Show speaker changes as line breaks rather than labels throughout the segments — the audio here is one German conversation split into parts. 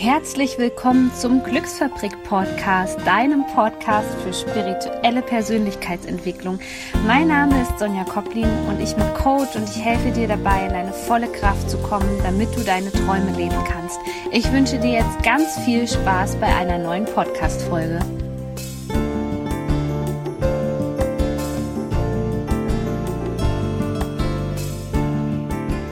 Herzlich willkommen zum Glücksfabrik Podcast, deinem Podcast für spirituelle Persönlichkeitsentwicklung. Mein Name ist Sonja Koplin und ich bin Coach und ich helfe dir dabei, in deine volle Kraft zu kommen, damit du deine Träume leben kannst. Ich wünsche dir jetzt ganz viel Spaß bei einer neuen Podcast-Folge.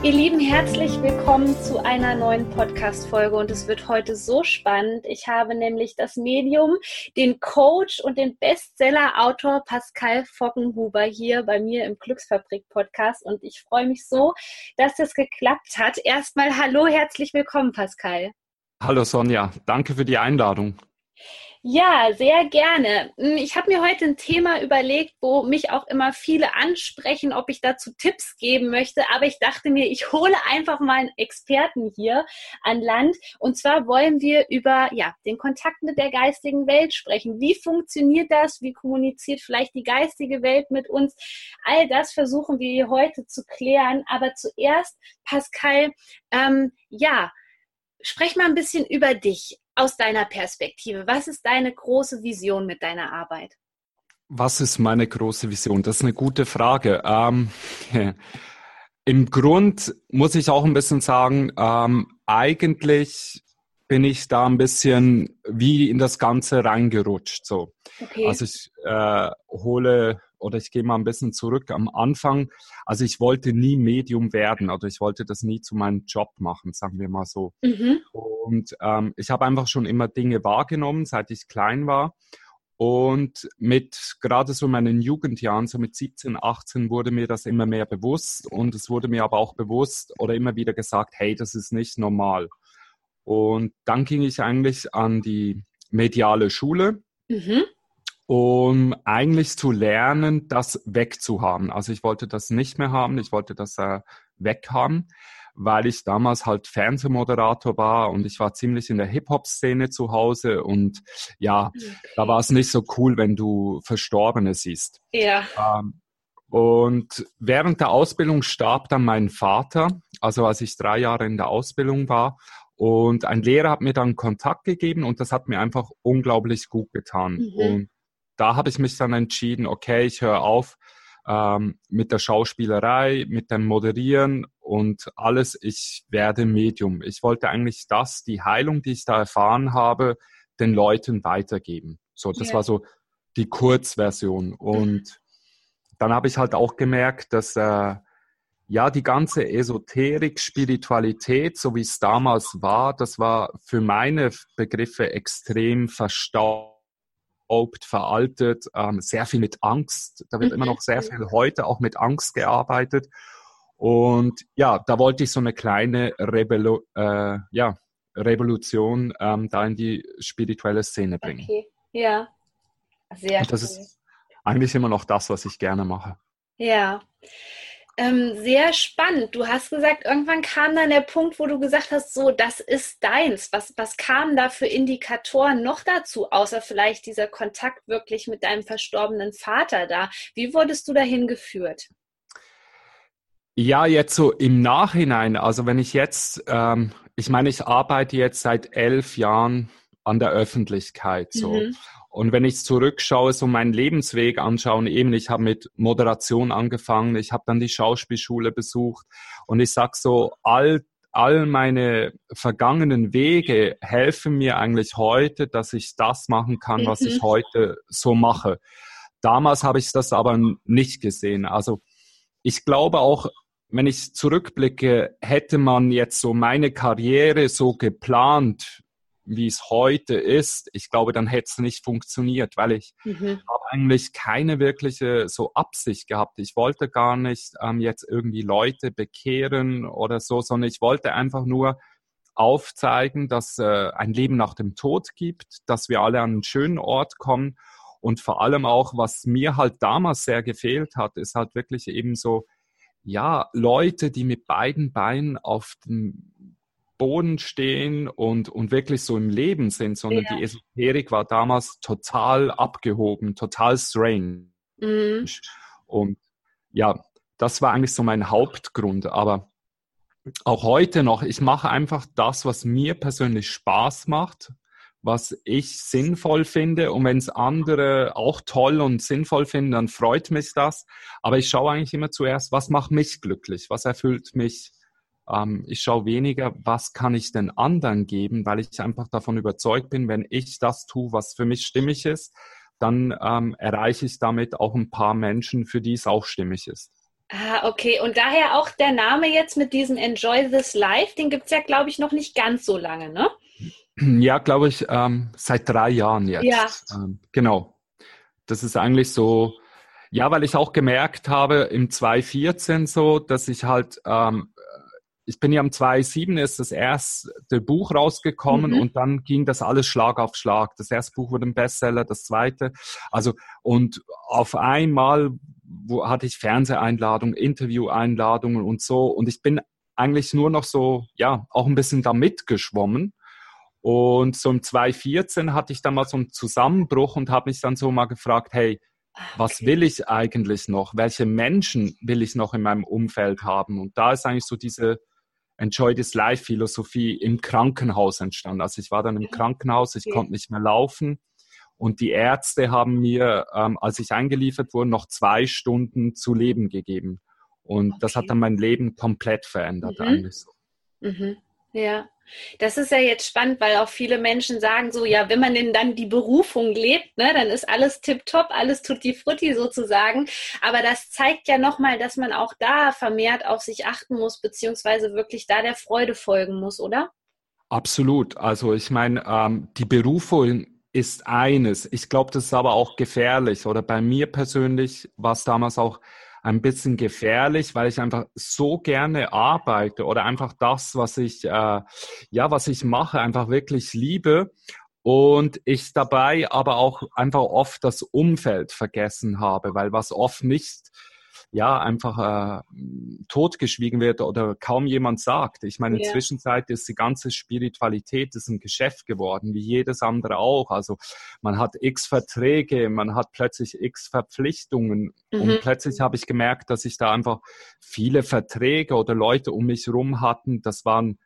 Ihr Lieben, herzlich willkommen zu einer neuen Podcast-Folge und es wird heute so spannend. Ich habe nämlich das Medium, den Coach und den Bestseller-Autor Pascal Fockenhuber hier bei mir im Glücksfabrik-Podcast und ich freue mich so, dass das geklappt hat. Erstmal hallo, herzlich willkommen, Pascal.
Hallo Sonja, danke für die Einladung.
Ja, sehr gerne. Hm, ich habe mir heute ein Thema überlegt, wo mich auch immer viele ansprechen, ob ich dazu Tipps geben möchte. Aber ich dachte mir, ich hole einfach mal einen Experten hier an Land. Und zwar wollen wir über ja, den Kontakt mit der geistigen Welt sprechen. Wie funktioniert das? Wie kommuniziert vielleicht die geistige Welt mit uns? All das versuchen wir heute zu klären. Aber zuerst, Pascal, ähm, ja, sprech mal ein bisschen über dich aus deiner Perspektive. Was ist deine große Vision mit deiner Arbeit?
Was ist meine große Vision? Das ist eine gute Frage. Ähm, Im Grund muss ich auch ein bisschen sagen, ähm, eigentlich bin ich da ein bisschen wie in das Ganze reingerutscht. So. Okay. Also ich äh, hole oder ich gehe mal ein bisschen zurück am Anfang. Also ich wollte nie Medium werden oder ich wollte das nie zu meinem Job machen, sagen wir mal so. Mhm. Und ähm, ich habe einfach schon immer Dinge wahrgenommen, seit ich klein war. Und mit gerade so meinen Jugendjahren, so mit 17, 18, wurde mir das immer mehr bewusst. Und es wurde mir aber auch bewusst oder immer wieder gesagt, hey, das ist nicht normal. Und dann ging ich eigentlich an die mediale Schule. Mhm um eigentlich zu lernen, das wegzuhaben. Also ich wollte das nicht mehr haben, ich wollte das äh, weghaben, weil ich damals halt Fernsehmoderator war und ich war ziemlich in der Hip-Hop-Szene zu Hause und ja, okay. da war es nicht so cool, wenn du Verstorbene siehst.
Ja.
Ähm, und während der Ausbildung starb dann mein Vater, also als ich drei Jahre in der Ausbildung war. Und ein Lehrer hat mir dann Kontakt gegeben und das hat mir einfach unglaublich gut getan. Mhm. Und da habe ich mich dann entschieden, okay, ich höre auf ähm, mit der Schauspielerei, mit dem Moderieren und alles. Ich werde Medium. Ich wollte eigentlich das, die Heilung, die ich da erfahren habe, den Leuten weitergeben. So, das yeah. war so die Kurzversion. Und dann habe ich halt auch gemerkt, dass äh, ja die ganze Esoterik, Spiritualität, so wie es damals war, das war für meine Begriffe extrem verstaubt verstaubt, veraltet, ähm, sehr viel mit Angst. Da wird mhm. immer noch sehr viel heute auch mit Angst gearbeitet. Und ja, da wollte ich so eine kleine Rebello äh, ja, Revolution ähm, da in die spirituelle Szene bringen. Okay,
ja. Sehr
Und das cool. ist eigentlich immer noch das, was ich gerne mache.
Ja. Ähm, sehr spannend. Du hast gesagt, irgendwann kam dann der Punkt, wo du gesagt hast, so, das ist deins. Was, was kamen da für Indikatoren noch dazu, außer vielleicht dieser Kontakt wirklich mit deinem verstorbenen Vater da? Wie wurdest du dahin geführt?
Ja, jetzt so im Nachhinein, also wenn ich jetzt, ähm, ich meine, ich arbeite jetzt seit elf Jahren an der Öffentlichkeit so. Mhm. Und wenn ich zurückschaue, so meinen Lebensweg anschaue, eben ich habe mit Moderation angefangen, ich habe dann die Schauspielschule besucht und ich sag so, all all meine vergangenen Wege helfen mir eigentlich heute, dass ich das machen kann, was ich mhm. heute so mache. Damals habe ich das aber nicht gesehen. Also ich glaube auch, wenn ich zurückblicke, hätte man jetzt so meine Karriere so geplant, wie es heute ist, ich glaube, dann hätte es nicht funktioniert, weil ich mhm. habe eigentlich keine wirkliche so Absicht gehabt. Ich wollte gar nicht ähm, jetzt irgendwie Leute bekehren oder so, sondern ich wollte einfach nur aufzeigen, dass äh, ein Leben nach dem Tod gibt, dass wir alle an einen schönen Ort kommen und vor allem auch, was mir halt damals sehr gefehlt hat, ist halt wirklich eben so, ja, Leute, die mit beiden Beinen auf dem Boden stehen und, und wirklich so im Leben sind, sondern ja. die Esoterik war damals total abgehoben, total strange. Mhm. Und ja, das war eigentlich so mein Hauptgrund. Aber auch heute noch, ich mache einfach das, was mir persönlich Spaß macht, was ich sinnvoll finde. Und wenn es andere auch toll und sinnvoll finden, dann freut mich das. Aber ich schaue eigentlich immer zuerst, was macht mich glücklich, was erfüllt mich. Ähm, ich schaue weniger, was kann ich den anderen geben, weil ich einfach davon überzeugt bin, wenn ich das tue, was für mich stimmig ist, dann ähm, erreiche ich damit auch ein paar Menschen, für die es auch stimmig ist.
Ah, okay. Und daher auch der Name jetzt mit diesem Enjoy This Life, den gibt es ja, glaube ich, noch nicht ganz so lange, ne?
Ja, glaube ich, ähm, seit drei Jahren jetzt. Ja. Ähm, genau. Das ist eigentlich so, ja, weil ich auch gemerkt habe im 2014 so, dass ich halt, ähm, ich bin ja am 2007 ist das erste Buch rausgekommen mhm. und dann ging das alles Schlag auf Schlag. Das erste Buch wurde ein Bestseller, das zweite. Also, und auf einmal wo hatte ich Fernseheinladungen, Intervieweinladungen und so. Und ich bin eigentlich nur noch so, ja, auch ein bisschen da mitgeschwommen. Und so im 2014 hatte ich dann mal so einen Zusammenbruch und habe mich dann so mal gefragt, hey, ah, was will ich eigentlich noch? Welche Menschen will ich noch in meinem Umfeld haben? Und da ist eigentlich so diese Enjoy this Life Philosophie im Krankenhaus entstanden. Also ich war dann im Krankenhaus, ich okay. konnte nicht mehr laufen und die Ärzte haben mir, ähm, als ich eingeliefert wurde, noch zwei Stunden zu leben gegeben. Und okay. das hat dann mein Leben komplett verändert mhm. eigentlich.
Mhm. Ja, das ist ja jetzt spannend, weil auch viele Menschen sagen so, ja, wenn man denn dann die Berufung lebt, ne, dann ist alles tipptopp, alles tutti frutti sozusagen. Aber das zeigt ja nochmal, dass man auch da vermehrt auf sich achten muss, beziehungsweise wirklich da der Freude folgen muss, oder?
Absolut. Also ich meine, ähm, die Berufung ist eines. Ich glaube, das ist aber auch gefährlich. Oder bei mir persönlich war es damals auch ein bisschen gefährlich, weil ich einfach so gerne arbeite oder einfach das, was ich äh, ja, was ich mache, einfach wirklich liebe und ich dabei aber auch einfach oft das Umfeld vergessen habe, weil was oft nicht ja einfach äh, totgeschwiegen wird oder kaum jemand sagt. Ich meine, yeah. Zwischenzeit ist die ganze Spiritualität ist ein Geschäft geworden, wie jedes andere auch. Also man hat x Verträge, man hat plötzlich x Verpflichtungen mhm. und plötzlich habe ich gemerkt, dass ich da einfach viele Verträge oder Leute um mich rum hatten. Das waren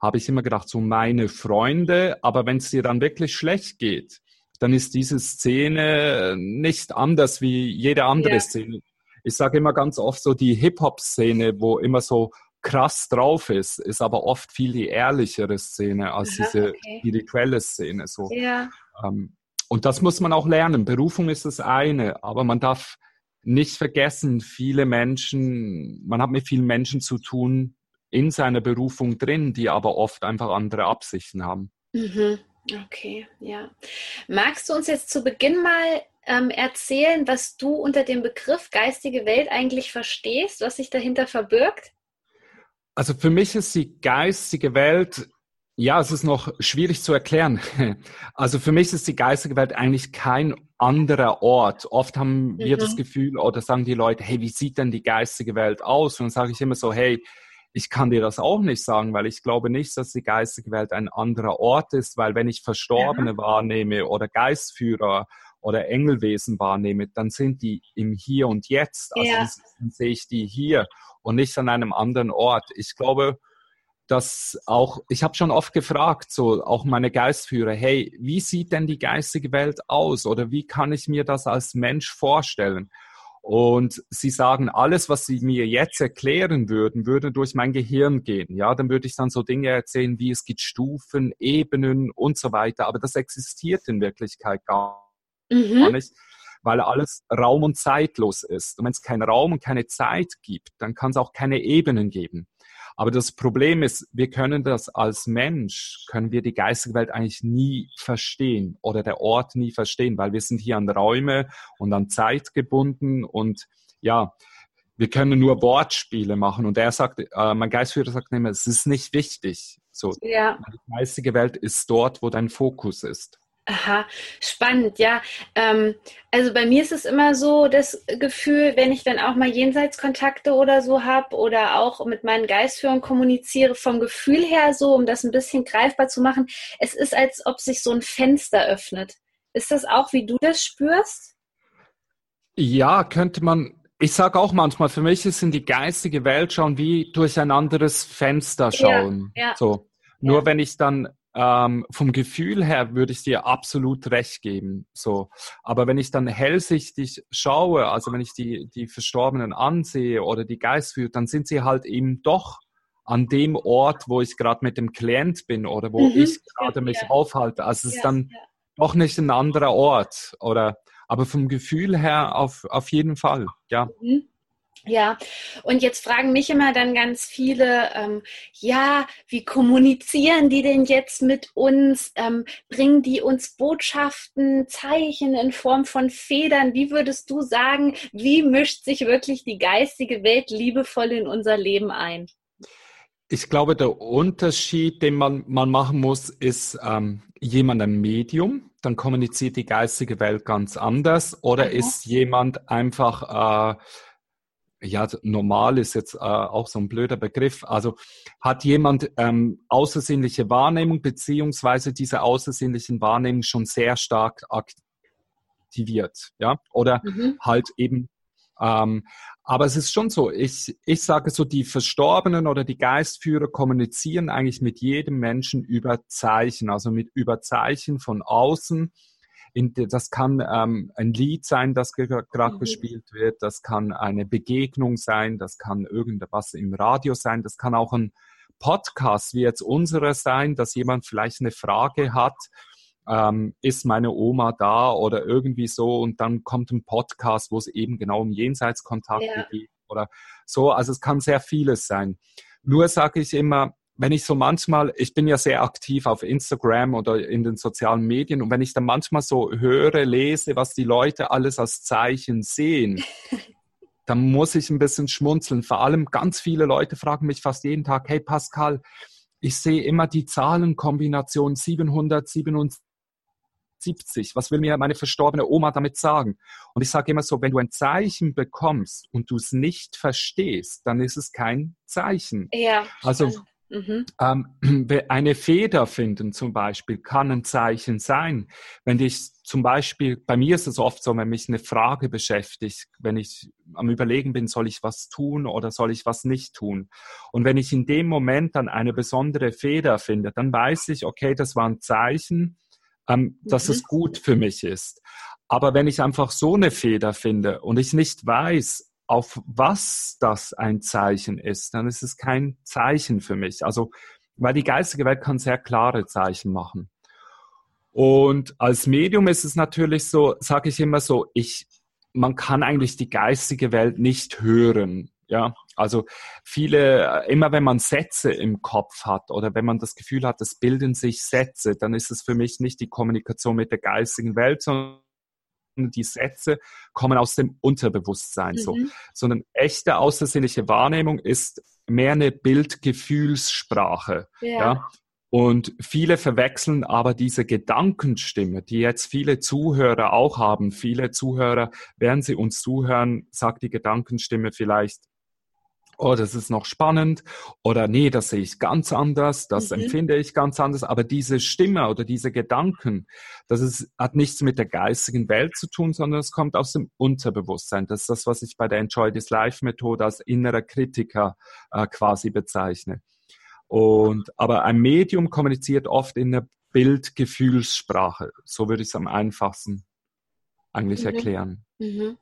habe ich immer gedacht, so meine Freunde, aber wenn es dir dann wirklich schlecht geht, dann ist diese Szene nicht anders wie jede andere ja. Szene ich sage immer ganz oft so, die Hip-Hop-Szene, wo immer so krass drauf ist, ist aber oft viel die ehrlichere Szene als Aha, diese okay. spirituelle Szene. So. Ja. Ähm, und das muss man auch lernen. Berufung ist das eine, aber man darf nicht vergessen, viele Menschen, man hat mit vielen Menschen zu tun in seiner Berufung drin, die aber oft einfach andere Absichten haben.
Mhm. Okay, ja. Magst du uns jetzt zu Beginn mal ähm, erzählen, was du unter dem Begriff geistige Welt eigentlich verstehst, was sich dahinter verbirgt?
Also für mich ist die geistige Welt, ja, es ist noch schwierig zu erklären. Also für mich ist die geistige Welt eigentlich kein anderer Ort. Oft haben wir mhm. das Gefühl oder sagen die Leute, hey, wie sieht denn die geistige Welt aus? Und dann sage ich immer so, hey, ich kann dir das auch nicht sagen, weil ich glaube nicht, dass die geistige Welt ein anderer Ort ist, weil wenn ich Verstorbene ja. wahrnehme oder Geistführer oder Engelwesen wahrnehme, dann sind die im Hier und Jetzt. Also ja. dann sehe ich die hier und nicht an einem anderen Ort. Ich glaube, dass auch, ich habe schon oft gefragt, so auch meine Geistführer, hey, wie sieht denn die geistige Welt aus oder wie kann ich mir das als Mensch vorstellen? Und sie sagen, alles, was sie mir jetzt erklären würden, würde durch mein Gehirn gehen. Ja, dann würde ich dann so Dinge erzählen, wie es gibt Stufen, Ebenen und so weiter. Aber das existiert in Wirklichkeit gar mhm. nicht, weil alles Raum und zeitlos ist. Und wenn es keinen Raum und keine Zeit gibt, dann kann es auch keine Ebenen geben. Aber das Problem ist, wir können das als Mensch, können wir die geistige Welt eigentlich nie verstehen oder der Ort nie verstehen, weil wir sind hier an Räume und an Zeit gebunden und ja, wir können nur Wortspiele machen. Und er sagt, äh, mein Geistführer sagt immer, es ist nicht wichtig. So, ja. die geistige Welt ist dort, wo dein Fokus ist.
Aha, spannend, ja. Ähm, also bei mir ist es immer so das Gefühl, wenn ich dann auch mal Jenseitskontakte oder so habe oder auch mit meinen Geistführern kommuniziere, vom Gefühl her so, um das ein bisschen greifbar zu machen, es ist, als ob sich so ein Fenster öffnet. Ist das auch, wie du das spürst?
Ja, könnte man ich sage auch manchmal, für mich ist in die geistige Welt schauen wie durch ein anderes Fenster schauen. Ja, ja. So. Nur ja. wenn ich dann ähm, vom Gefühl her würde ich dir absolut recht geben. So. Aber wenn ich dann hellsichtig schaue, also wenn ich die, die Verstorbenen ansehe oder die Geistführer, dann sind sie halt eben doch an dem Ort, wo ich gerade mit dem Klient bin oder wo mhm. ich gerade mich ja. aufhalte. Also es ist dann ja. doch nicht ein anderer Ort oder aber vom Gefühl her auf, auf jeden Fall, ja. Mhm.
Ja, und jetzt fragen mich immer dann ganz viele, ähm, ja, wie kommunizieren die denn jetzt mit uns? Ähm, bringen die uns Botschaften, Zeichen in Form von Federn? Wie würdest du sagen, wie mischt sich wirklich die geistige Welt liebevoll in unser Leben ein?
Ich glaube, der Unterschied, den man, man machen muss, ist ähm, jemand ein Medium, dann kommuniziert die geistige Welt ganz anders, oder mhm. ist jemand einfach äh, ja, normal ist jetzt äh, auch so ein blöder Begriff. Also hat jemand ähm, außersinnliche Wahrnehmung beziehungsweise diese außersinnlichen Wahrnehmungen schon sehr stark aktiviert, ja? Oder mhm. halt eben. Ähm, aber es ist schon so, ich, ich sage so, die Verstorbenen oder die Geistführer kommunizieren eigentlich mit jedem Menschen über Zeichen, also mit über Zeichen von außen in, das kann ähm, ein Lied sein, das gerade mhm. gespielt wird, das kann eine Begegnung sein, das kann irgendwas im Radio sein, das kann auch ein Podcast wie jetzt unsere sein, dass jemand vielleicht eine Frage hat, ähm, ist meine Oma da oder irgendwie so und dann kommt ein Podcast, wo es eben genau um Jenseitskontakte ja. geht oder so. Also es kann sehr vieles sein. Nur sage ich immer, wenn ich so manchmal, ich bin ja sehr aktiv auf Instagram oder in den sozialen Medien und wenn ich dann manchmal so höre, lese, was die Leute alles als Zeichen sehen, dann muss ich ein bisschen schmunzeln. Vor allem ganz viele Leute fragen mich fast jeden Tag, hey Pascal, ich sehe immer die Zahlenkombination 777. Was will mir meine verstorbene Oma damit sagen? Und ich sage immer so, wenn du ein Zeichen bekommst und du es nicht verstehst, dann ist es kein Zeichen. Ja. Also Mhm. Ähm, eine Feder finden zum Beispiel kann ein Zeichen sein. Wenn ich zum Beispiel, bei mir ist es oft so, wenn mich eine Frage beschäftigt, wenn ich am Überlegen bin, soll ich was tun oder soll ich was nicht tun? Und wenn ich in dem Moment dann eine besondere Feder finde, dann weiß ich, okay, das war ein Zeichen, ähm, dass mhm. es gut für mich ist. Aber wenn ich einfach so eine Feder finde und ich nicht weiß, auf was das ein Zeichen ist, dann ist es kein Zeichen für mich. Also, weil die geistige Welt kann sehr klare Zeichen machen. Und als Medium ist es natürlich so, sage ich immer so, ich, man kann eigentlich die geistige Welt nicht hören. Ja, also viele, immer wenn man Sätze im Kopf hat oder wenn man das Gefühl hat, es bilden sich Sätze, dann ist es für mich nicht die Kommunikation mit der geistigen Welt, sondern die Sätze kommen aus dem Unterbewusstsein, mhm. so. Sondern echte außersinnliche Wahrnehmung ist mehr eine Bildgefühlssprache, ja. ja. Und viele verwechseln aber diese Gedankenstimme, die jetzt viele Zuhörer auch haben. Viele Zuhörer, während sie uns zuhören, sagt die Gedankenstimme vielleicht, oh, das ist noch spannend oder nee, das sehe ich ganz anders, das mhm. empfinde ich ganz anders. Aber diese Stimme oder diese Gedanken, das ist, hat nichts mit der geistigen Welt zu tun, sondern es kommt aus dem Unterbewusstsein. Das ist das, was ich bei der Enjoy This Life Methode als innerer Kritiker äh, quasi bezeichne. Und, aber ein Medium kommuniziert oft in der Bildgefühlssprache. So würde ich es am einfachsten eigentlich mhm. erklären.
Mhm.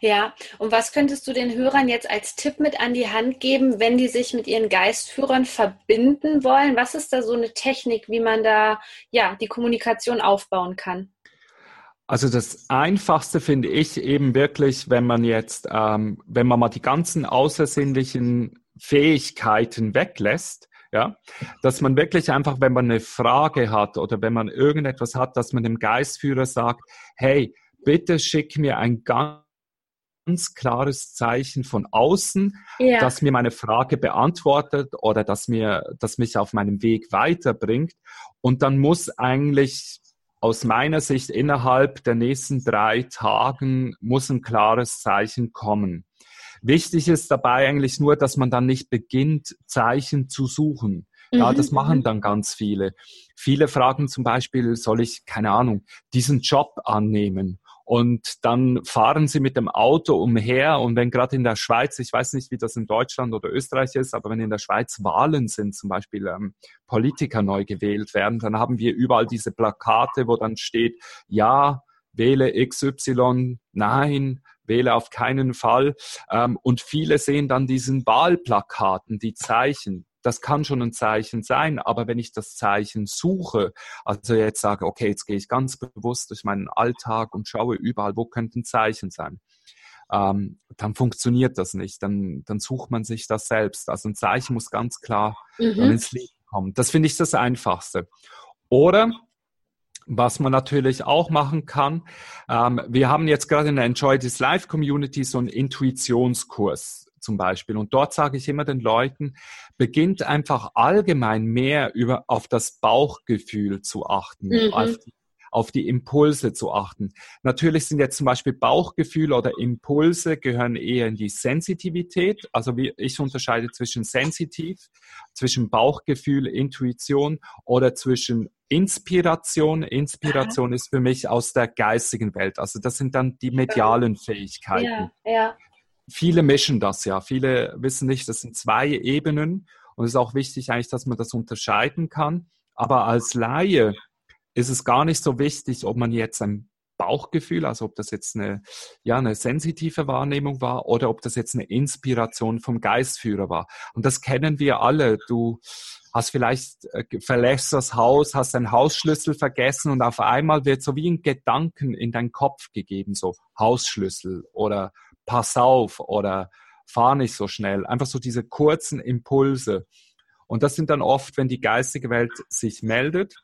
Ja, und was könntest du den Hörern jetzt als Tipp mit an die Hand geben, wenn die sich mit ihren Geistführern verbinden wollen? Was ist da so eine Technik, wie man da ja die Kommunikation aufbauen kann?
Also das Einfachste finde ich eben wirklich, wenn man jetzt, ähm, wenn man mal die ganzen außersinnlichen Fähigkeiten weglässt, ja, dass man wirklich einfach, wenn man eine Frage hat oder wenn man irgendetwas hat, dass man dem Geistführer sagt, hey, bitte schick mir ein ganz klares Zeichen von außen, ja. das mir meine Frage beantwortet oder das mir, das mich auf meinem Weg weiterbringt. Und dann muss eigentlich aus meiner Sicht innerhalb der nächsten drei Tagen muss ein klares Zeichen kommen. Wichtig ist dabei eigentlich nur, dass man dann nicht beginnt, Zeichen zu suchen. Ja, das mhm, machen mhm. dann ganz viele. Viele fragen zum Beispiel, soll ich, keine Ahnung, diesen Job annehmen? Und dann fahren sie mit dem Auto umher und wenn gerade in der Schweiz, ich weiß nicht, wie das in Deutschland oder Österreich ist, aber wenn in der Schweiz Wahlen sind, zum Beispiel ähm, Politiker neu gewählt werden, dann haben wir überall diese Plakate, wo dann steht, ja, wähle XY, nein, wähle auf keinen Fall. Ähm, und viele sehen dann diesen Wahlplakaten, die Zeichen. Das kann schon ein Zeichen sein, aber wenn ich das Zeichen suche, also jetzt sage, okay, jetzt gehe ich ganz bewusst durch meinen Alltag und schaue überall, wo könnten Zeichen sein, ähm, dann funktioniert das nicht. Dann, dann sucht man sich das selbst. Also ein Zeichen muss ganz klar mhm. ins Leben kommen. Das finde ich das Einfachste. Oder was man natürlich auch machen kann, ähm, wir haben jetzt gerade in der Enjoy This Life Community so einen Intuitionskurs zum Beispiel. Und dort sage ich immer den Leuten, beginnt einfach allgemein mehr über, auf das Bauchgefühl zu achten, mhm. auf, die, auf die Impulse zu achten. Natürlich sind jetzt zum Beispiel Bauchgefühle oder Impulse gehören eher in die Sensitivität. Also wie ich unterscheide zwischen sensitiv, zwischen Bauchgefühl, Intuition oder zwischen Inspiration. Inspiration ist für mich aus der geistigen Welt. Also das sind dann die medialen Fähigkeiten. Ja, ja. Viele mischen das ja. Viele wissen nicht, das sind zwei Ebenen. Und es ist auch wichtig eigentlich, dass man das unterscheiden kann. Aber als Laie ist es gar nicht so wichtig, ob man jetzt ein Bauchgefühl, also ob das jetzt eine, ja, eine sensitive Wahrnehmung war oder ob das jetzt eine Inspiration vom Geistführer war. Und das kennen wir alle. Du hast vielleicht äh, verlässt das Haus, hast deinen Hausschlüssel vergessen und auf einmal wird so wie ein Gedanken in deinen Kopf gegeben, so Hausschlüssel oder pass auf oder fahr nicht so schnell. Einfach so diese kurzen Impulse. Und das sind dann oft, wenn die geistige Welt sich meldet,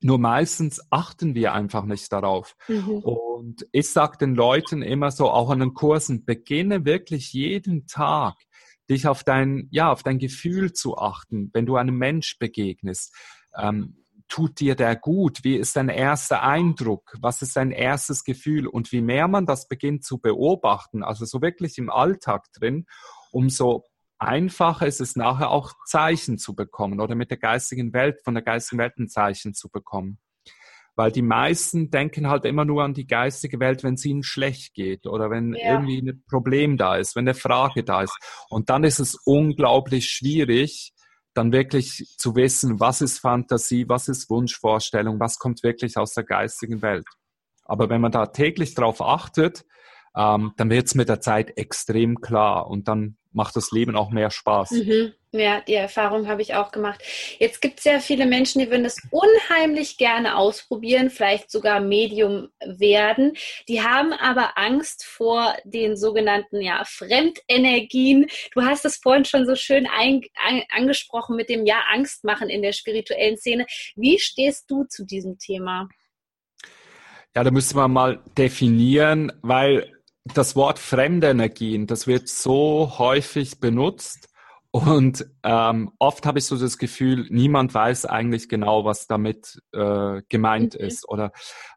nur meistens achten wir einfach nicht darauf. Mhm. Und ich sage den Leuten immer so, auch an den Kursen, beginne wirklich jeden Tag dich auf dein, ja, auf dein Gefühl zu achten, wenn du einem Mensch begegnest. Ähm, tut dir der gut? Wie ist dein erster Eindruck? Was ist dein erstes Gefühl? Und wie mehr man das beginnt zu beobachten, also so wirklich im Alltag drin, umso einfacher ist es nachher auch Zeichen zu bekommen oder mit der geistigen Welt, von der geistigen Welt ein Zeichen zu bekommen. Weil die meisten denken halt immer nur an die geistige Welt, wenn es ihnen schlecht geht oder wenn ja. irgendwie ein Problem da ist, wenn eine Frage da ist. Und dann ist es unglaublich schwierig, dann wirklich zu wissen, was ist Fantasie, was ist Wunschvorstellung, was kommt wirklich aus der geistigen Welt. Aber wenn man da täglich drauf achtet, ähm, dann wird es mit der Zeit extrem klar und dann macht das Leben auch mehr Spaß.
Mhm. Ja, die Erfahrung habe ich auch gemacht. Jetzt gibt es ja viele Menschen, die würden das unheimlich gerne ausprobieren, vielleicht sogar Medium werden. Die haben aber Angst vor den sogenannten ja, Fremdenergien. Du hast es vorhin schon so schön ein, an, angesprochen mit dem Ja, Angst machen in der spirituellen Szene. Wie stehst du zu diesem Thema?
Ja, da müsste man mal definieren, weil das Wort fremde Energien, das wird so häufig benutzt und ähm, oft habe ich so das Gefühl, niemand weiß eigentlich genau, was damit äh, gemeint okay. ist. Oder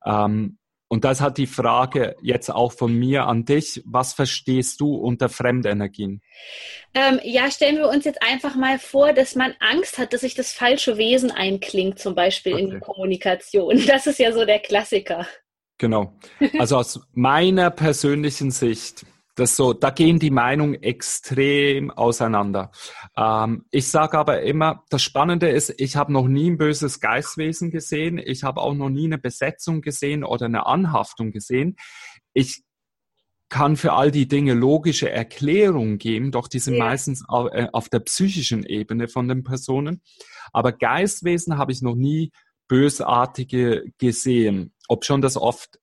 ähm, und das hat die Frage jetzt auch von mir an dich. Was verstehst du unter Fremdenergien?
Ähm, ja, stellen wir uns jetzt einfach mal vor, dass man Angst hat, dass sich das falsche Wesen einklingt, zum Beispiel okay. in die Kommunikation. Das ist ja so der Klassiker.
Genau. Also aus meiner persönlichen Sicht, das so, da gehen die Meinungen extrem auseinander. Ähm, ich sage aber immer, das Spannende ist, ich habe noch nie ein böses Geistwesen gesehen. Ich habe auch noch nie eine Besetzung gesehen oder eine Anhaftung gesehen. Ich kann für all die Dinge logische Erklärungen geben, doch die sind ja. meistens auf, äh, auf der psychischen Ebene von den Personen. Aber Geistwesen habe ich noch nie bösartige gesehen ob schon das oft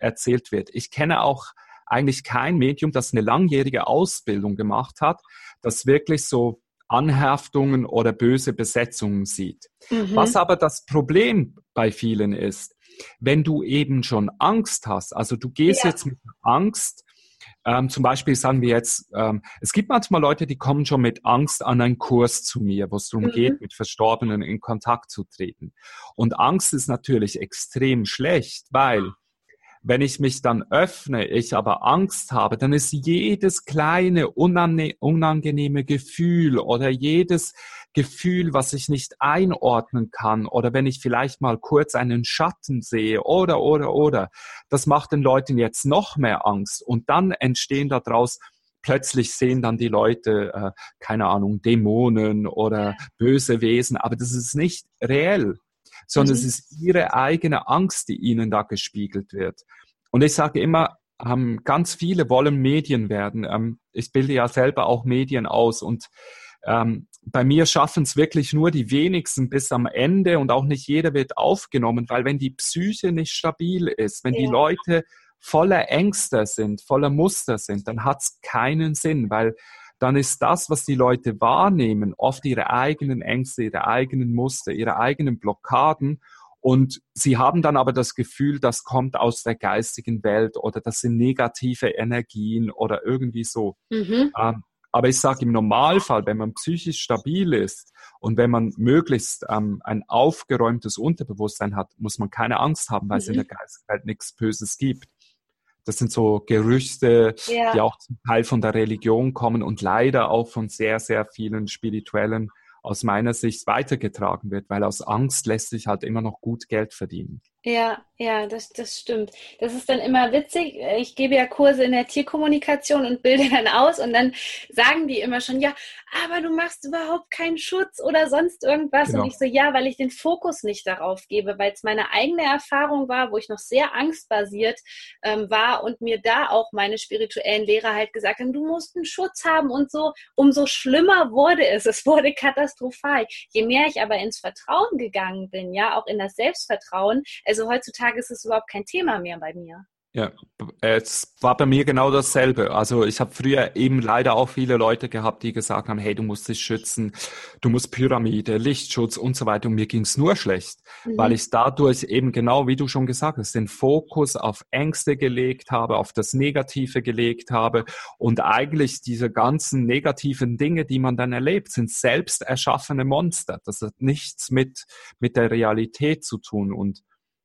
erzählt wird. Ich kenne auch eigentlich kein Medium, das eine langjährige Ausbildung gemacht hat, das wirklich so Anhaftungen oder böse Besetzungen sieht. Mhm. Was aber das Problem bei vielen ist, wenn du eben schon Angst hast, also du gehst ja. jetzt mit Angst ähm, zum Beispiel sagen wir jetzt, ähm, es gibt manchmal Leute, die kommen schon mit Angst an einen Kurs zu mir, wo es darum mhm. geht, mit Verstorbenen in Kontakt zu treten. Und Angst ist natürlich extrem schlecht, weil wenn ich mich dann öffne, ich aber Angst habe, dann ist jedes kleine unangenehme Gefühl oder jedes Gefühl, was ich nicht einordnen kann oder wenn ich vielleicht mal kurz einen Schatten sehe oder, oder, oder, das macht den Leuten jetzt noch mehr Angst und dann entstehen daraus plötzlich sehen dann die Leute, äh, keine Ahnung, Dämonen oder böse Wesen, aber das ist nicht reell sondern mhm. es ist ihre eigene Angst, die ihnen da gespiegelt wird. Und ich sage immer, ähm, ganz viele wollen Medien werden. Ähm, ich bilde ja selber auch Medien aus und ähm, bei mir schaffen es wirklich nur die wenigsten bis am Ende und auch nicht jeder wird aufgenommen, weil wenn die Psyche nicht stabil ist, wenn ja. die Leute voller Ängste sind, voller Muster sind, dann hat es keinen Sinn, weil dann ist das, was die Leute wahrnehmen, oft ihre eigenen Ängste, ihre eigenen Muster, ihre eigenen Blockaden. Und sie haben dann aber das Gefühl, das kommt aus der geistigen Welt oder das sind negative Energien oder irgendwie so. Mhm. Ähm, aber ich sage im Normalfall, wenn man psychisch stabil ist und wenn man möglichst ähm, ein aufgeräumtes Unterbewusstsein hat, muss man keine Angst haben, weil mhm. es in mhm. der geistigen Welt nichts Böses gibt. Das sind so Gerüchte, ja. die auch zum Teil von der Religion kommen und leider auch von sehr, sehr vielen spirituellen aus meiner Sicht weitergetragen wird, weil aus Angst lässt sich halt immer noch gut Geld verdienen.
Ja, ja, das, das stimmt. Das ist dann immer witzig. Ich gebe ja Kurse in der Tierkommunikation und bilde dann aus und dann sagen die immer schon, ja, aber du machst überhaupt keinen Schutz oder sonst irgendwas. Genau. Und ich so, ja, weil ich den Fokus nicht darauf gebe, weil es meine eigene Erfahrung war, wo ich noch sehr angstbasiert ähm, war und mir da auch meine spirituellen Lehrer halt gesagt haben, du musst einen Schutz haben und so. Umso schlimmer wurde es. Es wurde katastrophal. Je mehr ich aber ins Vertrauen gegangen bin, ja, auch in das Selbstvertrauen, also heutzutage ist es überhaupt kein Thema mehr bei mir.
Ja, es war bei mir genau dasselbe. Also ich habe früher eben leider auch viele Leute gehabt, die gesagt haben, hey, du musst dich schützen, du musst Pyramide, Lichtschutz und so weiter. Und mir ging es nur schlecht, mhm. weil ich dadurch eben genau, wie du schon gesagt hast, den Fokus auf Ängste gelegt habe, auf das Negative gelegt habe. Und eigentlich diese ganzen negativen Dinge, die man dann erlebt, sind selbst erschaffene Monster. Das hat nichts mit, mit der Realität zu tun. Und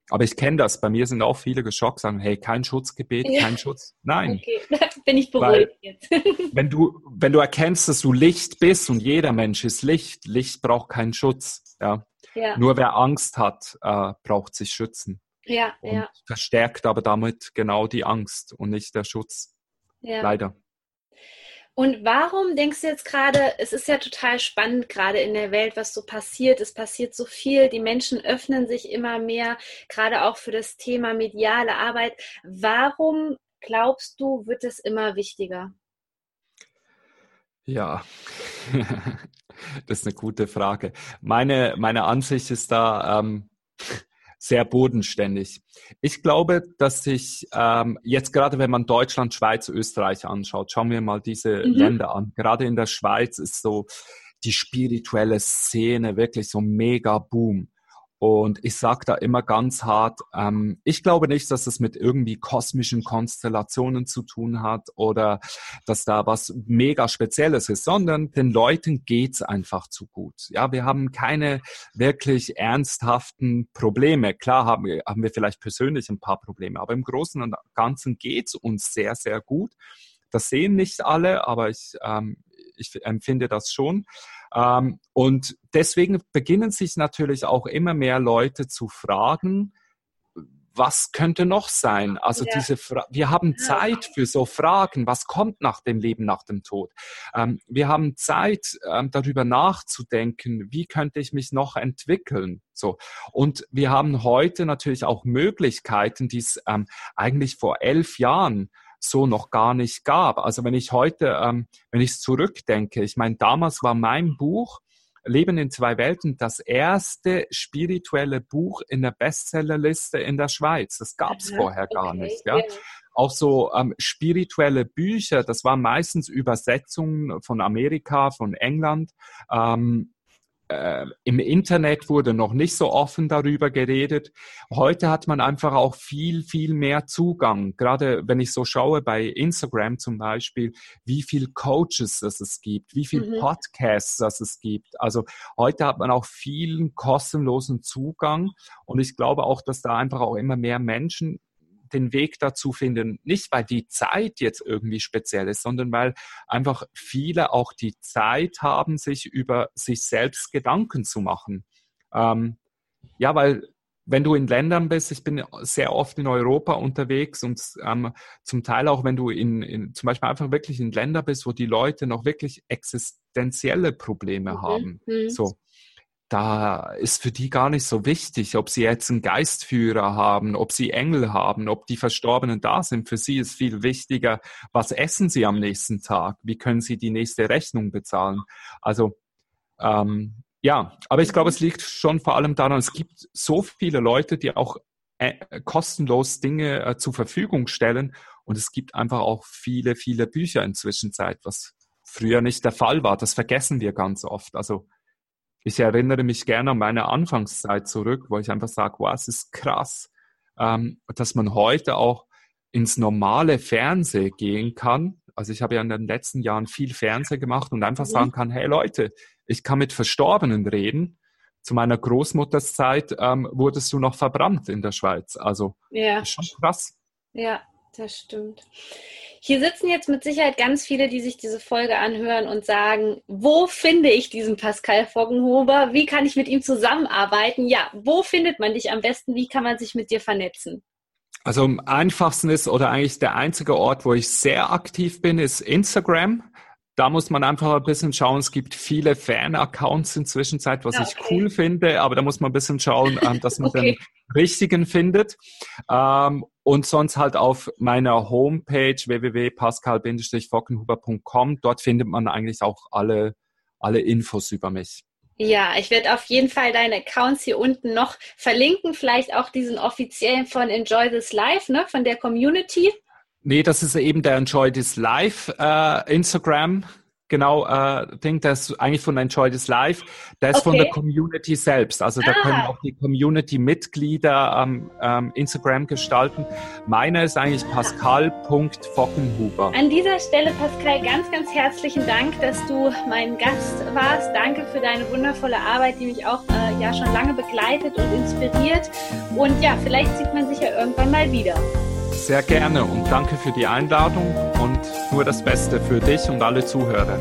aber ich kenne das. Bei mir sind auch viele geschockt, sagen, hey, kein Schutzgebet, ja. kein Schutz. Nein. Okay,
bin ich beruhigt jetzt.
wenn du, wenn du erkennst, dass du Licht bist und jeder Mensch ist Licht, Licht braucht keinen Schutz. Ja. ja. Nur wer Angst hat, äh, braucht sich schützen.
Ja, und ja.
Verstärkt aber damit genau die Angst und nicht der Schutz. Ja. Leider.
Und warum denkst du jetzt gerade, es ist ja total spannend gerade in der Welt, was so passiert. Es passiert so viel, die Menschen öffnen sich immer mehr, gerade auch für das Thema mediale Arbeit. Warum glaubst du, wird es immer wichtiger?
Ja, das ist eine gute Frage. Meine, meine Ansicht ist da, ähm, sehr bodenständig. Ich glaube, dass sich ähm, jetzt gerade, wenn man Deutschland, Schweiz, Österreich anschaut, schauen wir mal diese mhm. Länder an. Gerade in der Schweiz ist so die spirituelle Szene wirklich so mega boom. Und ich sage da immer ganz hart, ähm, ich glaube nicht, dass es mit irgendwie kosmischen Konstellationen zu tun hat oder dass da was mega Spezielles ist, sondern den Leuten geht's einfach zu gut. Ja, wir haben keine wirklich ernsthaften Probleme. Klar haben wir, haben wir vielleicht persönlich ein paar Probleme, aber im Großen und Ganzen geht's uns sehr, sehr gut. Das sehen nicht alle, aber ich, ähm, ich empfinde das schon. Ähm, und deswegen beginnen sich natürlich auch immer mehr Leute zu fragen, was könnte noch sein? Also ja. diese, Fra wir haben Zeit für so Fragen. Was kommt nach dem Leben, nach dem Tod? Ähm, wir haben Zeit, ähm, darüber nachzudenken, wie könnte ich mich noch entwickeln? So. Und wir haben heute natürlich auch Möglichkeiten, die es ähm, eigentlich vor elf Jahren so noch gar nicht gab. Also wenn ich heute, ähm, wenn ich zurückdenke, ich meine, damals war mein Buch Leben in zwei Welten das erste spirituelle Buch in der Bestsellerliste in der Schweiz. Das gab es vorher gar okay, nicht. Ja? Auch so ähm, spirituelle Bücher, das waren meistens Übersetzungen von Amerika, von England. Ähm, äh, im Internet wurde noch nicht so offen darüber geredet. Heute hat man einfach auch viel, viel mehr Zugang. Gerade wenn ich so schaue bei Instagram zum Beispiel, wie viel Coaches es gibt, wie viel mhm. Podcasts es gibt. Also heute hat man auch vielen kostenlosen Zugang. Und ich glaube auch, dass da einfach auch immer mehr Menschen den Weg dazu finden, nicht weil die Zeit jetzt irgendwie speziell ist, sondern weil einfach viele auch die Zeit haben, sich über sich selbst Gedanken zu machen. Ähm, ja, weil wenn du in Ländern bist, ich bin sehr oft in Europa unterwegs und ähm, zum Teil auch, wenn du in, in, zum Beispiel einfach wirklich in Länder bist, wo die Leute noch wirklich existenzielle Probleme mhm. haben. Mhm. So, da ist für die gar nicht so wichtig, ob sie jetzt einen Geistführer haben, ob sie Engel haben, ob die Verstorbenen da sind. Für sie ist viel wichtiger, was essen sie am nächsten Tag? Wie können sie die nächste Rechnung bezahlen? Also ähm, ja, aber ich glaube, es liegt schon vor allem daran, es gibt so viele Leute, die auch äh, kostenlos Dinge äh, zur Verfügung stellen. Und es gibt einfach auch viele, viele Bücher inzwischen was früher nicht der Fall war. Das vergessen wir ganz oft. Also ich erinnere mich gerne an meine Anfangszeit zurück, wo ich einfach sage, wow, es ist krass, ähm, dass man heute auch ins normale Fernsehen gehen kann. Also ich habe ja in den letzten Jahren viel Fernsehen gemacht und einfach mhm. sagen kann, hey Leute, ich kann mit Verstorbenen reden. Zu meiner Großmutterszeit ähm, wurdest du noch verbrannt in der Schweiz. Also
ja.
ist schon krass.
Ja, das stimmt. Hier sitzen jetzt mit Sicherheit ganz viele, die sich diese Folge anhören und sagen, wo finde ich diesen Pascal Foggenhuber? Wie kann ich mit ihm zusammenarbeiten? Ja, wo findet man dich am besten? Wie kann man sich mit dir vernetzen?
Also am einfachsten ist oder eigentlich der einzige Ort, wo ich sehr aktiv bin, ist Instagram da muss man einfach ein bisschen schauen. Es gibt viele Fan-Accounts inzwischen Zeit, was okay. ich cool finde, aber da muss man ein bisschen schauen, ähm, dass man okay. den richtigen findet. Ähm, und sonst halt auf meiner Homepage www.pascal-fockenhuber.com. Dort findet man eigentlich auch alle, alle Infos über mich.
Ja, ich werde auf jeden Fall deine Accounts hier unten noch verlinken, vielleicht auch diesen offiziellen von Enjoy This Live, ne, von der Community.
Nee, das ist eben der Enjoy This Live äh, Instagram. Genau, äh, Ding, der ist eigentlich von Enjoy This Live. Der ist okay. von der Community selbst. Also da ah. können auch die Community-Mitglieder ähm, ähm, Instagram gestalten. Meiner ist eigentlich pascal.fockenhuber.
An dieser Stelle, Pascal, ganz, ganz herzlichen Dank, dass du mein Gast warst. Danke für deine wundervolle Arbeit, die mich auch äh, ja schon lange begleitet und inspiriert. Und ja, vielleicht sieht man sich ja irgendwann mal wieder.
Sehr gerne und danke für die Einladung und nur das Beste für dich und alle Zuhörer.